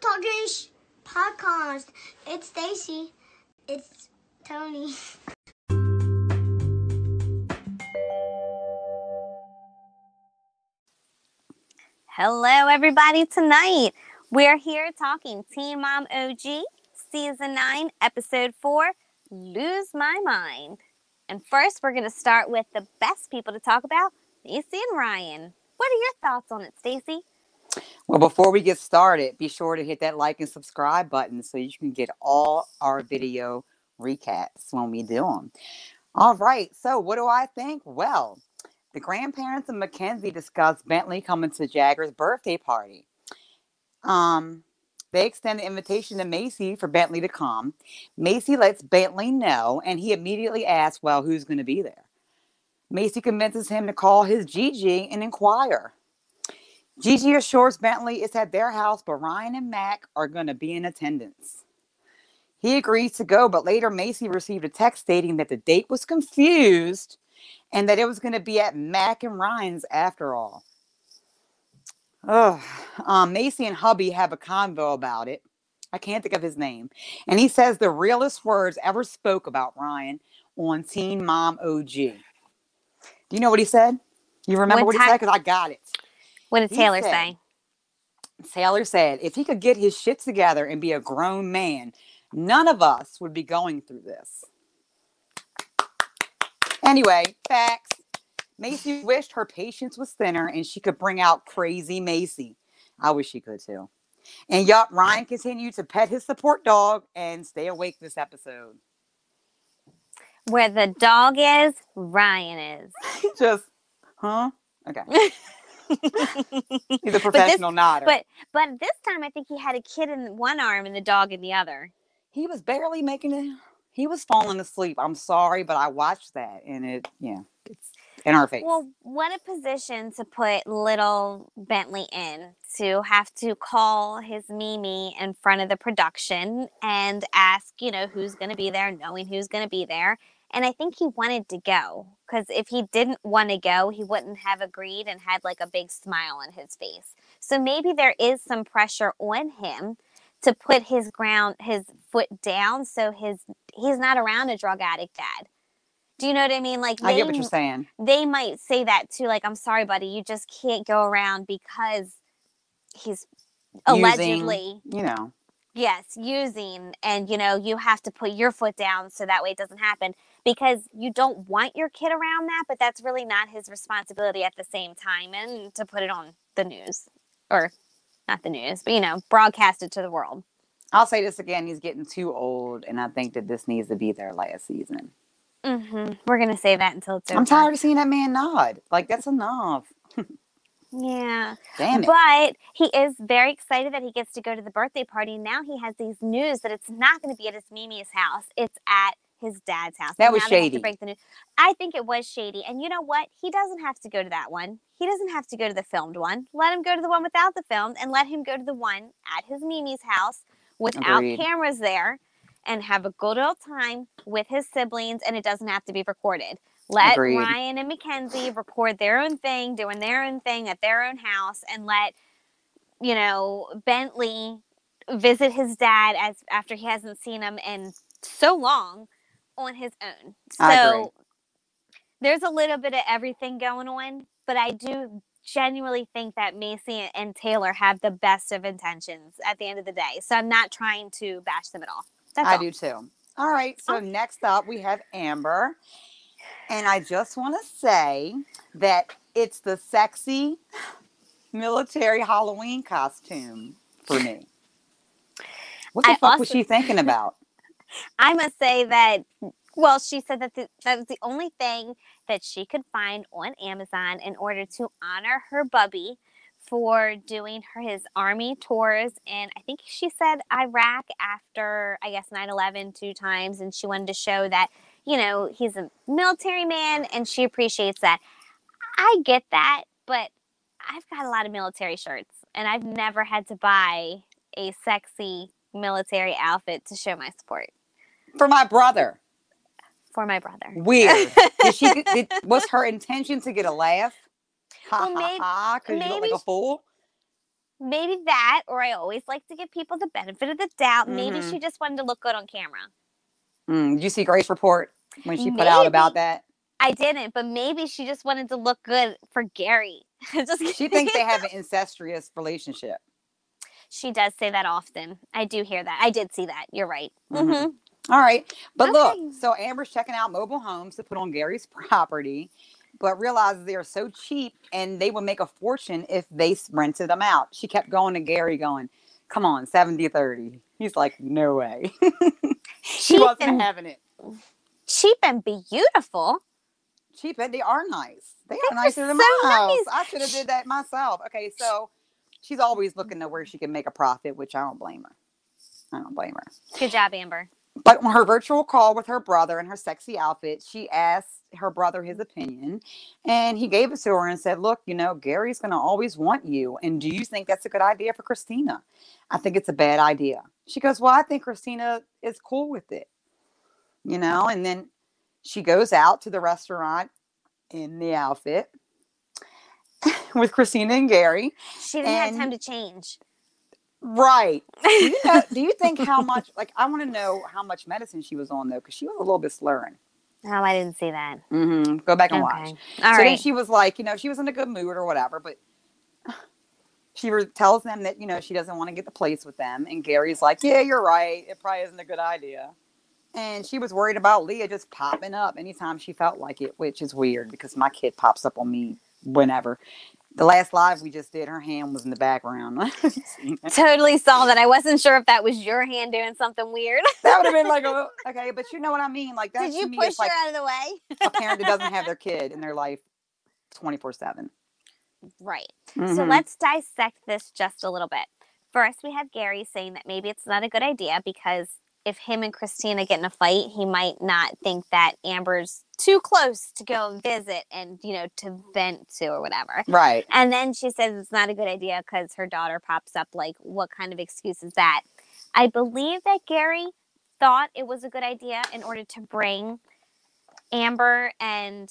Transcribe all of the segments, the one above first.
Talkish podcast. It's Stacy. It's Tony. Hello, everybody. Tonight we're here talking Teen Mom OG, Season 9, Episode 4 Lose My Mind. And first, we're going to start with the best people to talk about Maci and Ryan. What are your thoughts on it, Stacy? Well, before we get started, be sure to hit that like and subscribe button so you can get all our video recaps when we do them. All right. So, what do I think? Well, the grandparents of Mackenzie discussed Bentley coming to Jagger's birthday party. Um, they extend the invitation to Maci for Bentley to come. Maci lets Bentley know, and he immediately asks, Well, who's going to be there? Maci convinces him to call his Gigi and inquire. Gigi assures Bentley it's at their house, but Ryan and Mac are going to be in attendance. He agrees to go, but later Maci received a text stating that the date was confused and that it was going to be at Mac and Ryan's after all. Oh, um, Maci and hubby have a convo about it. I can't think of his name. And he says the realest words ever spoke about Ryan on Teen Mom OG. Do you know what he said? You remember What what, he said? Because I got it. What did He Taylor said- say? Taylor said if he could get his shit together and be a grown man, none of us would be going through this. Anyway, facts. Maci wished her patience was thinner and she could bring out crazy Maci. I wish she could too. And yup, Ryan continued to pet his support dog and stay awake this episode. Where the dog is, Ryan is. Just, huh? Okay. He's a professional nodder. But but this time I think he had a kid in one arm and the dog in the other. he was barely making it. He was falling asleep. I'm sorry, but I watched that and it, yeah, it's in our face. Well, what a position to put little Bentley in to have to call his Mimi in front of the production and ask, you know, who's going to be there, knowing who's going to be there. And I think he wanted to go because if he didn't want to go, he wouldn't have agreed and had like a big smile on his face. So maybe there is some pressure on him to put his ground his foot down so his he's not around a drug addict dad. Do you know what I mean? Like I get they what you're saying. they might say that too like i'm sorry buddy you just can't go around because he's Using- allegedly You know, yes using and you know you have to put your foot down so that way it doesn't happen because you don't want your kid around that but that's really not his responsibility at the same time and to put it on the news or not the news but you know broadcast it to the world I'll say this again. He's getting too old, and I think that this needs to be their last season. hmm we're gonna say that until it's over I'm tired of seeing that man nod. Like that's enough. yeah Damn it. But he is very excited that he gets to go to the birthday party. Now he has these news that it's not going to be at his Mimi's house. It's at his dad's house. That was now they have shady. To break the news. I think it was shady. And you know what? He doesn't have to go to that one. He doesn't have to go to the filmed one. Let him go to the one without the film and let him go to the one at his Mimi's house without Agreed. cameras there and have a good old time with his siblings and it doesn't have to be recorded. Let Agreed. Ryan and Mackenzie record their own thing, doing their own thing at their own house, and let you know Bentley visit his dad as after he hasn't seen him in so long on his own. So there's a little bit of everything going on, but I do genuinely think that Maci and Taylor have the best of intentions at the end of the day. So I'm not trying to bash them at all. That's I all. do too. All right. So Oh. next up we have Amber. And I just want to say that it's the sexy military Halloween costume for me. What the I fuck was she thinking about? I must say that, well, she said that the, that was the only thing that she could find on Amazon in order to honor her bubby for doing her his army tours. And I think she said Iraq after I guess 9/11 two times. And she wanted to show that you know he's a military man and she appreciates that. I get that, but I've got a lot of military shirts and I've never had to buy a sexy military outfit to show my support For my brother. for my brother. Weird. Did she did, was her intention to get a laugh? Ha Well, ha maybe- ha, because you look like maybe a fool. maybe that, or I always like to give people the benefit of the doubt. Maybe Mhm. she just wanted to look good on camera. Mm, did you see Grace report when she put out about that? I didn't, but maybe she just wanted to look good for Gary. She thinks they have an incestuous relationship. She does say that often. I do hear that. I did see that. You're right. Mhm. hmm All right. But Okay. look, so Amber's checking out mobile homes to put on Gary's property, but realizes they are so cheap and they would make a fortune if they rented them out. She kept going to Gary, going, Come on, 70 30. He's like, No way. she wasn't and having it. cheap and beautiful. Cheap and they are nice. They are nicer than so my house. I should have did that myself. Okay, so she's always looking to where she can make a profit, which I don't blame her. I don't blame her. Good job, Amber. But on her virtual call with her brother in her sexy outfit, she asked her brother his opinion and he gave it to her and said, Look, you know, Gary's going to always want you. And do you think that's a good idea for Kristina? I think it's a bad idea. She goes, Well, I think Kristina is cool with it, you know, and then she goes out to the restaurant in the outfit with Kristina and Gary. She didn't have time to change. Right. Do you, know, do you think how much, like, I want to know how much medicine she was on, though, because she was a little bit slurring. Oh, I didn't see that. Mm-hmm. Go back and Okay. watch. All so then she was like, you know, she was in a good mood or whatever, but she re- tells them that, you know, she doesn't want to get the place with them. And Gary's like, yeah, you're right. It probably isn't a good idea. And she was worried about Leah just popping up anytime she felt like it, which is weird because my kid pops up on me whenever. The last live we just did, her hand was in the background. Totally saw that. I wasn't sure if that was your hand doing something weird. That would have been like, a, okay, but you know what I mean? Like, that Did you push is like her out of the way? a parent that doesn't have their kid in their life 24 7. Right. Mm-hmm. So let's dissect this just a little bit. First, we have Gary saying that maybe it's not a good idea because if him and Kristina get in a fight, he might not think that Amber's too close to go and visit and, you know, to vent to or whatever. Right. And then she says it's not a good idea because her daughter pops up. Like, what kind of excuse is that? I believe that Gary thought it was a good idea in order to bring Amber and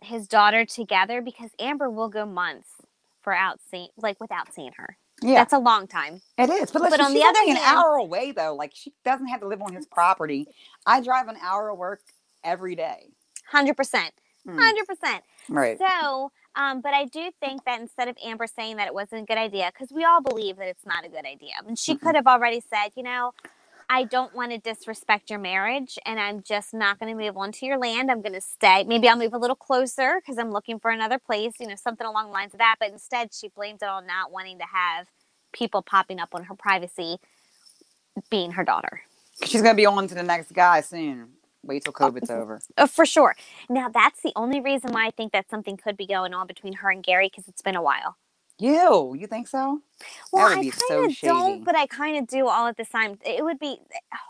his daughter together because Amber will go months for out seeing, like without seeing her. Yeah, That's a long time. it is. But, but on the other only an hour away, though. Like, she doesn't have to live on his property. I drive an hour to work every day. Hundred percent. Hmm, Hundred percent. Right. So, um, but I do think that instead of Amber saying that it wasn't a good idea, because we all believe that it's not a good idea, and she Mm-mm. could have already said, you know, I don't want to disrespect your marriage, and I'm just not going to move onto your land. I'm going to stay. Maybe I'll move a little closer because I'm looking for another place, you know, something along the lines of that. But instead, she blamed it on not wanting to have people popping up on her privacy, being her daughter. She's going to be on to the next guy soon. Wait till COVID's over. Uh, for sure. Now, that's the only reason why I think that something could be going on between her and Gary because it's been a while. You, you think so? Well, I kind of shady. don't, but I kind of do all at the same. It would be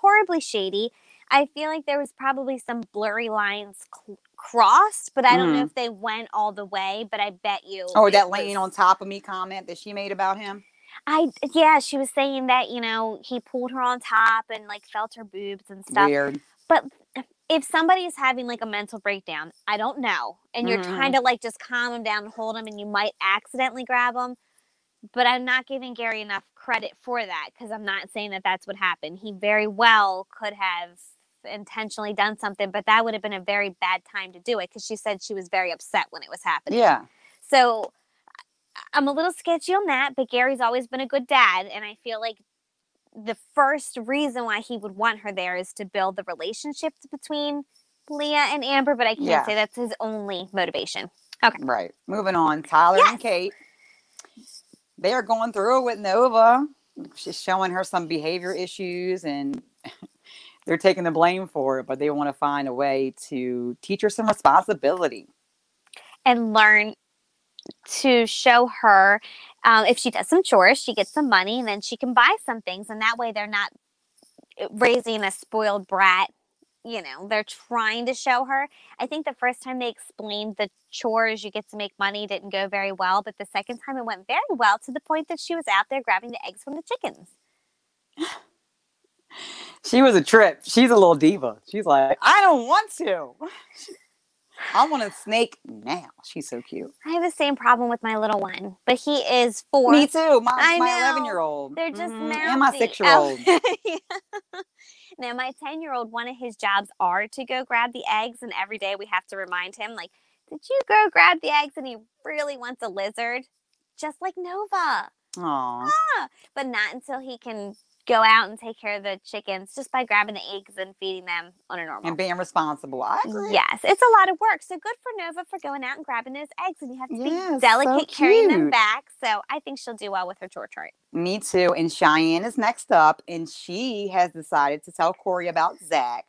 horribly shady. I feel like there was probably some blurry lines cl- crossed, but I don't know Mhm. if they went all the way. But I bet you. Or it that laying was- on top of me comment that she made about him? I yeah, she was saying that you know he pulled her on top and like felt her boobs and stuff. Weird. But if somebody is having like a mental breakdown, I don't know, and you're Mhm. trying to like just calm them down and hold them, and you might accidentally grab them. But I'm not giving Gary enough credit for that because I'm not saying that that's what happened. He very well could have intentionally done something, but that would have been a very bad time to do it because she said she was very upset when it was happening. Yeah. So I'm a little sketchy on that, but Gary's always been a good dad. And I feel like the first reason why he would want her there is to build the relationship between Leah and Amber, but I can't Yeah. say that's his only motivation. Okay. Right. Moving on. Tyler Yes. and Kate. They are going through it with Nova. She's showing her some behavior issues and they're taking the blame for it, but they want to find a way to teach her some responsibility. And learn to show her um, if she does some chores, she gets some money, and then she can buy some things. And that way they're not uh, raising a spoiled brat. You know, they're trying to show her. I think the first time they explained the chores you get to make money didn't go very well, but the second time it went very well to the point that she was out there grabbing the eggs from the chickens. She was a trip. She's a little diva. She's like, I don't want to. I want a snake now. She's so cute. I have the same problem with my little one, but he is four. Me too. My my know. eleven year old. They're just mm-hmm. and my six year old. Oh, yeah. Now, my 10 year old, one of his jobs are to go grab the eggs. And every day we have to remind him, like, did you go grab the eggs? And he really wants a lizard, just like Nova. Aw. Ah. But not until he can go out and take care of the chickens just by grabbing the eggs and feeding them on a normal. And being responsible. I agree. Yes, it's a lot of work. So good for Nova for going out and grabbing those eggs, and you have to Yes, be delicate carrying them back. So I think she'll do well with her chore chart. Me too. And Cheyenne is next up, and she has decided to tell Cory about Zach.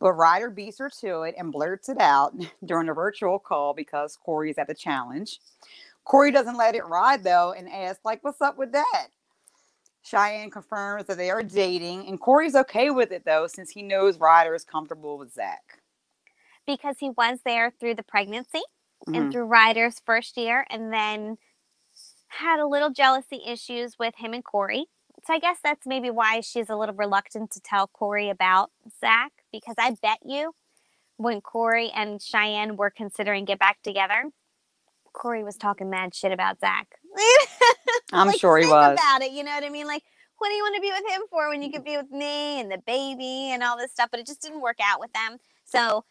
But Ryder beats her to it and blurts it out during a virtual call because Cory's at the challenge. Cory doesn't let it ride though and asks, like, what's up with that? Cheyenne confirms that they are dating, and Cory's okay with it though, since he knows Ryder is comfortable with Zach. because he was there through the pregnancy Mhm. and through Ryder's first year, and then had a little jealousy issues with him and Cory. So I guess that's maybe why she's a little reluctant to tell Cory about Zach, because I bet you when Cory and Cheyenne were considering get back together, Cory was talking mad shit about Zach. I'm Like, sure he was. about it. You know what I mean? Like, what do you want to be with him for when you could be with me and the baby and all this stuff? But it just didn't work out with them. So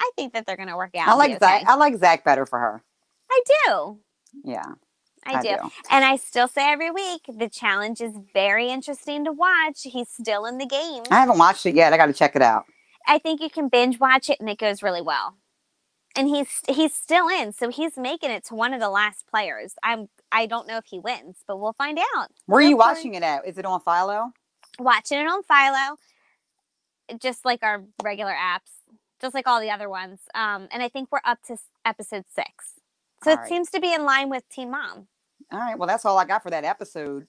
I think that they're going to work out. I like Zach. okay. I like Zach better for her. I do. Yeah, I, do. And I still say every week the challenge is very interesting to watch. He's still in the game. I haven't watched it yet. I got to check it out. I think you can binge watch it and it goes really well. And he's he's still in, so he's making it to one of the last players. I'm I don't know if he wins, but we'll find out. Where are you watching it at? Is it on Philo? watching it on Philo, just like our regular apps, just like all the other ones. Um, and I think we're up to episode six. So All it right. seems to be in line with Teen Mom. All right. Well, that's all I got for that episode.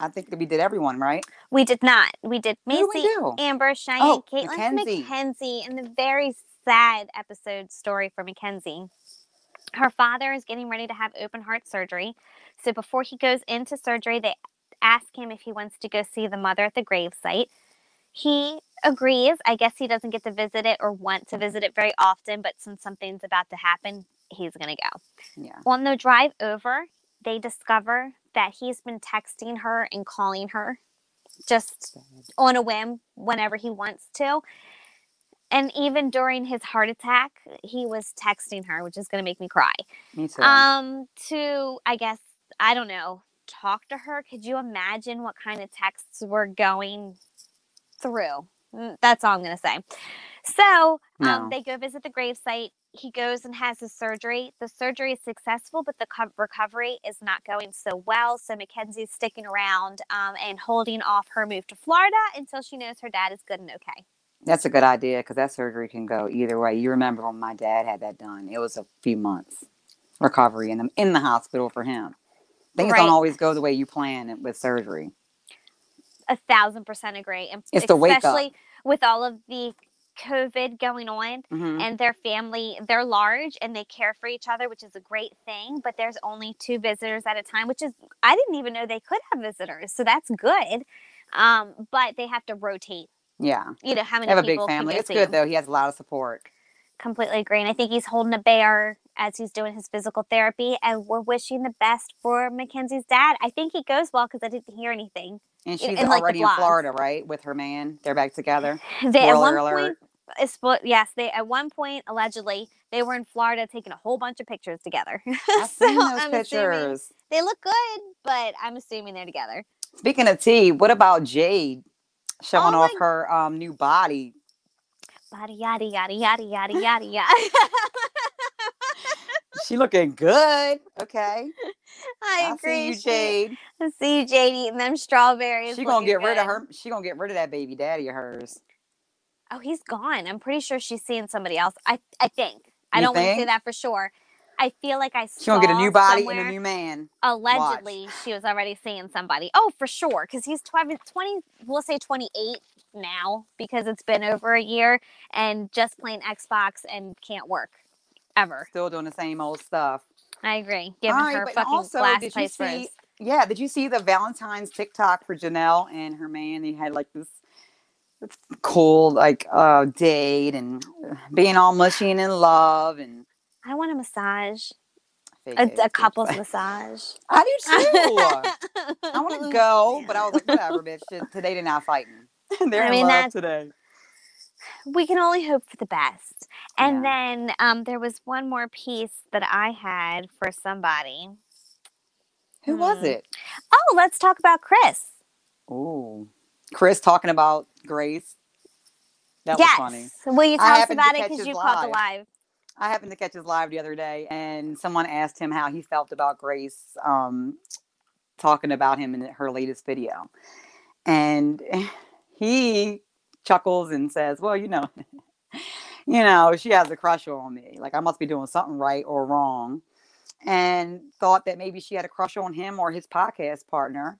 I think that we did everyone right. We did not. We did we Maci, do? Amber, Cheyenne, Oh, Catelynn, Mackenzie. Mackenzie, and the very sad episode story for Mackenzie. Her father is getting ready to have open heart surgery. So before he goes into surgery, they ask him if he wants to go see the mother at the gravesite. He agrees. I guess he doesn't get to visit it or want to visit it very often, but since something's about to happen, he's going to go. Yeah. On the drive over, they discover that he's been texting her and calling her just on a whim whenever he wants to. And even during his heart attack, he was texting her, which is going to make me cry. Me too. Um, to I guess I don't know, talk to her. Could you imagine what kind of texts were going through? Mm, That's all I'm going to say. So um, they go visit the gravesite. He goes and has his surgery. The surgery is successful, but the co- recovery is not going so well. So Mackenzie's sticking around um, and holding off her move to Florida until she knows her dad is good and okay. That's a good idea because that surgery can go either way. You remember when my dad had that done? It was a few months recovery in the in the hospital for him. Things Right. don't always go the way you plan it with surgery. a thousand percent agree. And It's the wake especially with all of the COVID going on Mhm. and their family, they're large and they care for each other, which is a great thing. But there's only two visitors at a time, which is I didn't even know they could have visitors, so that's good. Um, but they have to rotate. Yeah, You know how they many have a big family. It's good him. though. He has a lot of support. Completely agree, and I think he's holding a bear as he's doing his physical therapy. And we're wishing the best for Mackenzie's dad. I think he goes well because I didn't hear anything. And she's in, like, already in. Florida, right, with her man. They're back together. They at one alert. point, it's spo- yes, they at one point allegedly they were in Florida taking a whole bunch of pictures together. I've So seen those I'm pictures. They look good, but I'm assuming they're together. Speaking of tea, what about Jade showing Oh off her um new body? Yada yada yada yada yada yada yada. She looking good. Okay, I I see agree. you, Jade. I see you, Jade, eating them strawberries. She gonna get rid of her. She gonna get rid of that baby daddy of hers. Oh, he's gone. I'm pretty sure she's seeing somebody else. I I think. I don't want to say that for sure. I feel like I She gonna get a new body and a new man. allegedly she was already seeing somebody. Oh, for sure, because he's 20, 20, we'll say 28 now because it's been over a year and just playing Xbox and can't work ever. Still doing the same old stuff. I agree. Giving All right, her but fucking also, you place see- Yeah, did you see the Valentine's TikTok for Jenelle and her man? They had like this cool like uh date and being all mushy and in love and I want a massage, a, a couple's massage. I do too. I want to go, but I was like, whatever, bitch. Today they're not fighting. they're I in mean, love that's- today. we can only hope for the best. And Yeah. then um, there was one more piece that I had for somebody. Who was Hmm. it? Oh, let's talk about Chris. Ooh, Chris talking about Grace. That yes. was funny. Will you I tell us about it because you caught the live. I happened to catch his live the other day, and someone asked him how he felt about Grace um, talking about him in her latest video, and he chuckles and says, "Well, you know, you know, she has a crush on me. Like I must be doing something right or wrong." And thought that maybe she had a crush on him or his podcast partner.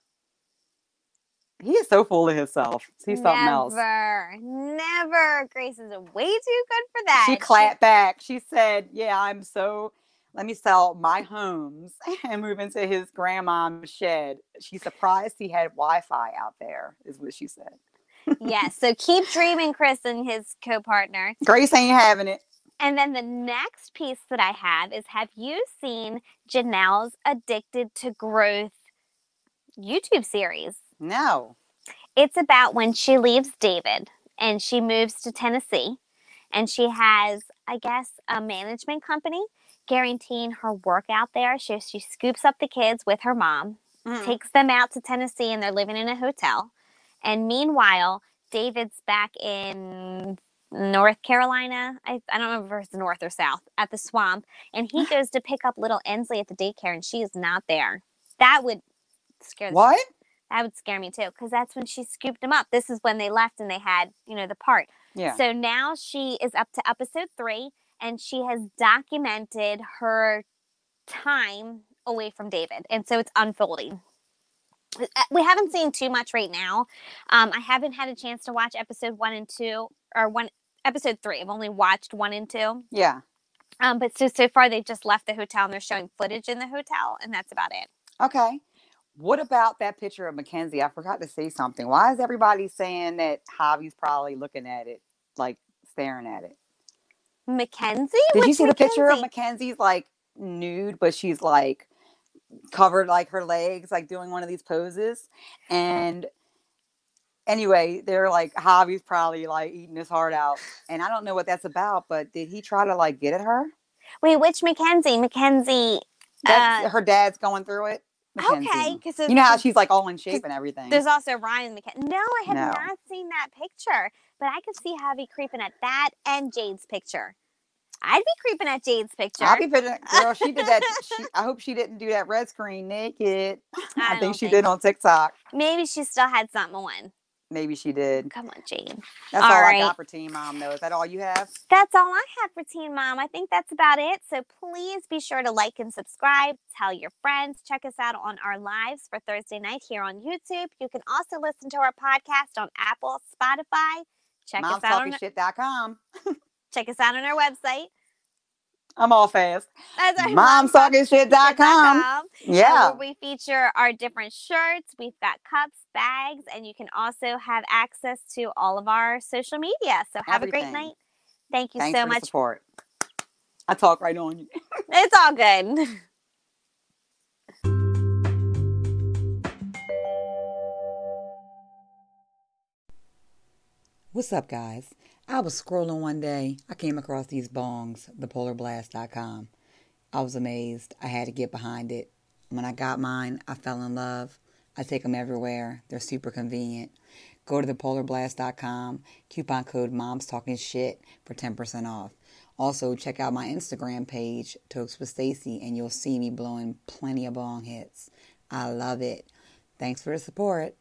He is so full of himself. He's something else. Never, never. Grace is way too good for that. she clapped back. She said, "Yeah, I'm so. Let me sell my homes and move into his grandma's shed." She's surprised he had Wi-Fi out there. Is what she said. yes. So keep dreaming, Chris and his co-partner. Grace ain't having it. And then the next piece that I have is: Have you seen Jenelle's Addicted to Growth YouTube series? No. It's about when she leaves David and she moves to Tennessee and she has, I guess, a management company guaranteeing her work out there. She, she scoops up the kids with her mom, Mm. takes them out to Tennessee, and they're living in a hotel. And meanwhile, David's back in North Carolina. I, I don't remember if it's north or south at the swamp. And he goes to pick up little Ensley at the daycare, and she is not there. That would scare the What? That would scare me too because that's when she scooped him up. This is when they left and they had, you know, the part. Yeah. So now she is up to episode three and she has documented her time away from David. And so it's unfolding. Uh, We haven't seen too much right now. Um, I haven't had a chance to watch episode one and two, or one episode three. I've only watched one and two. yeah. Um, but so so far they just left the hotel and they're showing footage in the hotel, and that's about it. Okay. What about that picture of Mackenzie? I forgot to say something. Why is everybody saying that Javi's probably looking at it, like staring at it? Mackenzie? Did you see the picture of Mackenzie's like nude, but she's like covered like her legs, like doing one of these poses. And anyway, they're like Javi's probably like eating his heart out. And I don't know what that's about, but did he try to like get at her? Wait, which Mackenzie? Mackenzie. Uh, her dad's going through it. Okay, because You know how she's like all in shape and everything. there's also Ryan Mackenzie. No, I have No. not seen that picture, but I could see Javi creeping at that and Jade's picture. I'd be creeping at Jade's picture. I'll be picking, girl. She did that. She, I hope she didn't do that red screen naked. I, don't think she think did on TikTok. Maybe she still had something on. Maybe she did. Come on, Jane. That's All all, I got for Teen Mom, though. Is that all you have? That's all I have for Teen Mom. I think that's about it. So please be sure to like and subscribe. Tell your friends. Check us out on our lives for Thursday night here on YouTube. You can also listen to our podcast on Apple, Spotify. Check us out on check us out on our website. I'm all fast. That's our MomsTalkingShit.com. uh, Yeah. where we feature our different shirts. We've got cups, bags, and you can also have access to all of our social media. So have a great night. Thank you Thanks so much. support. I talk right on you. It's all good. What's up, guys? I was scrolling one day. I came across these bongs, thepolarblast.com. I was amazed. I had to get behind it. When I got mine, I fell in love. I take them everywhere. They're super convenient. Go to thepolarblast.com, coupon code Moms Talking Shit for 10% off. Also, check out my Instagram page, Tokes with Stacy, and you'll see me blowing plenty of bong hits. I love it. Thanks for the support.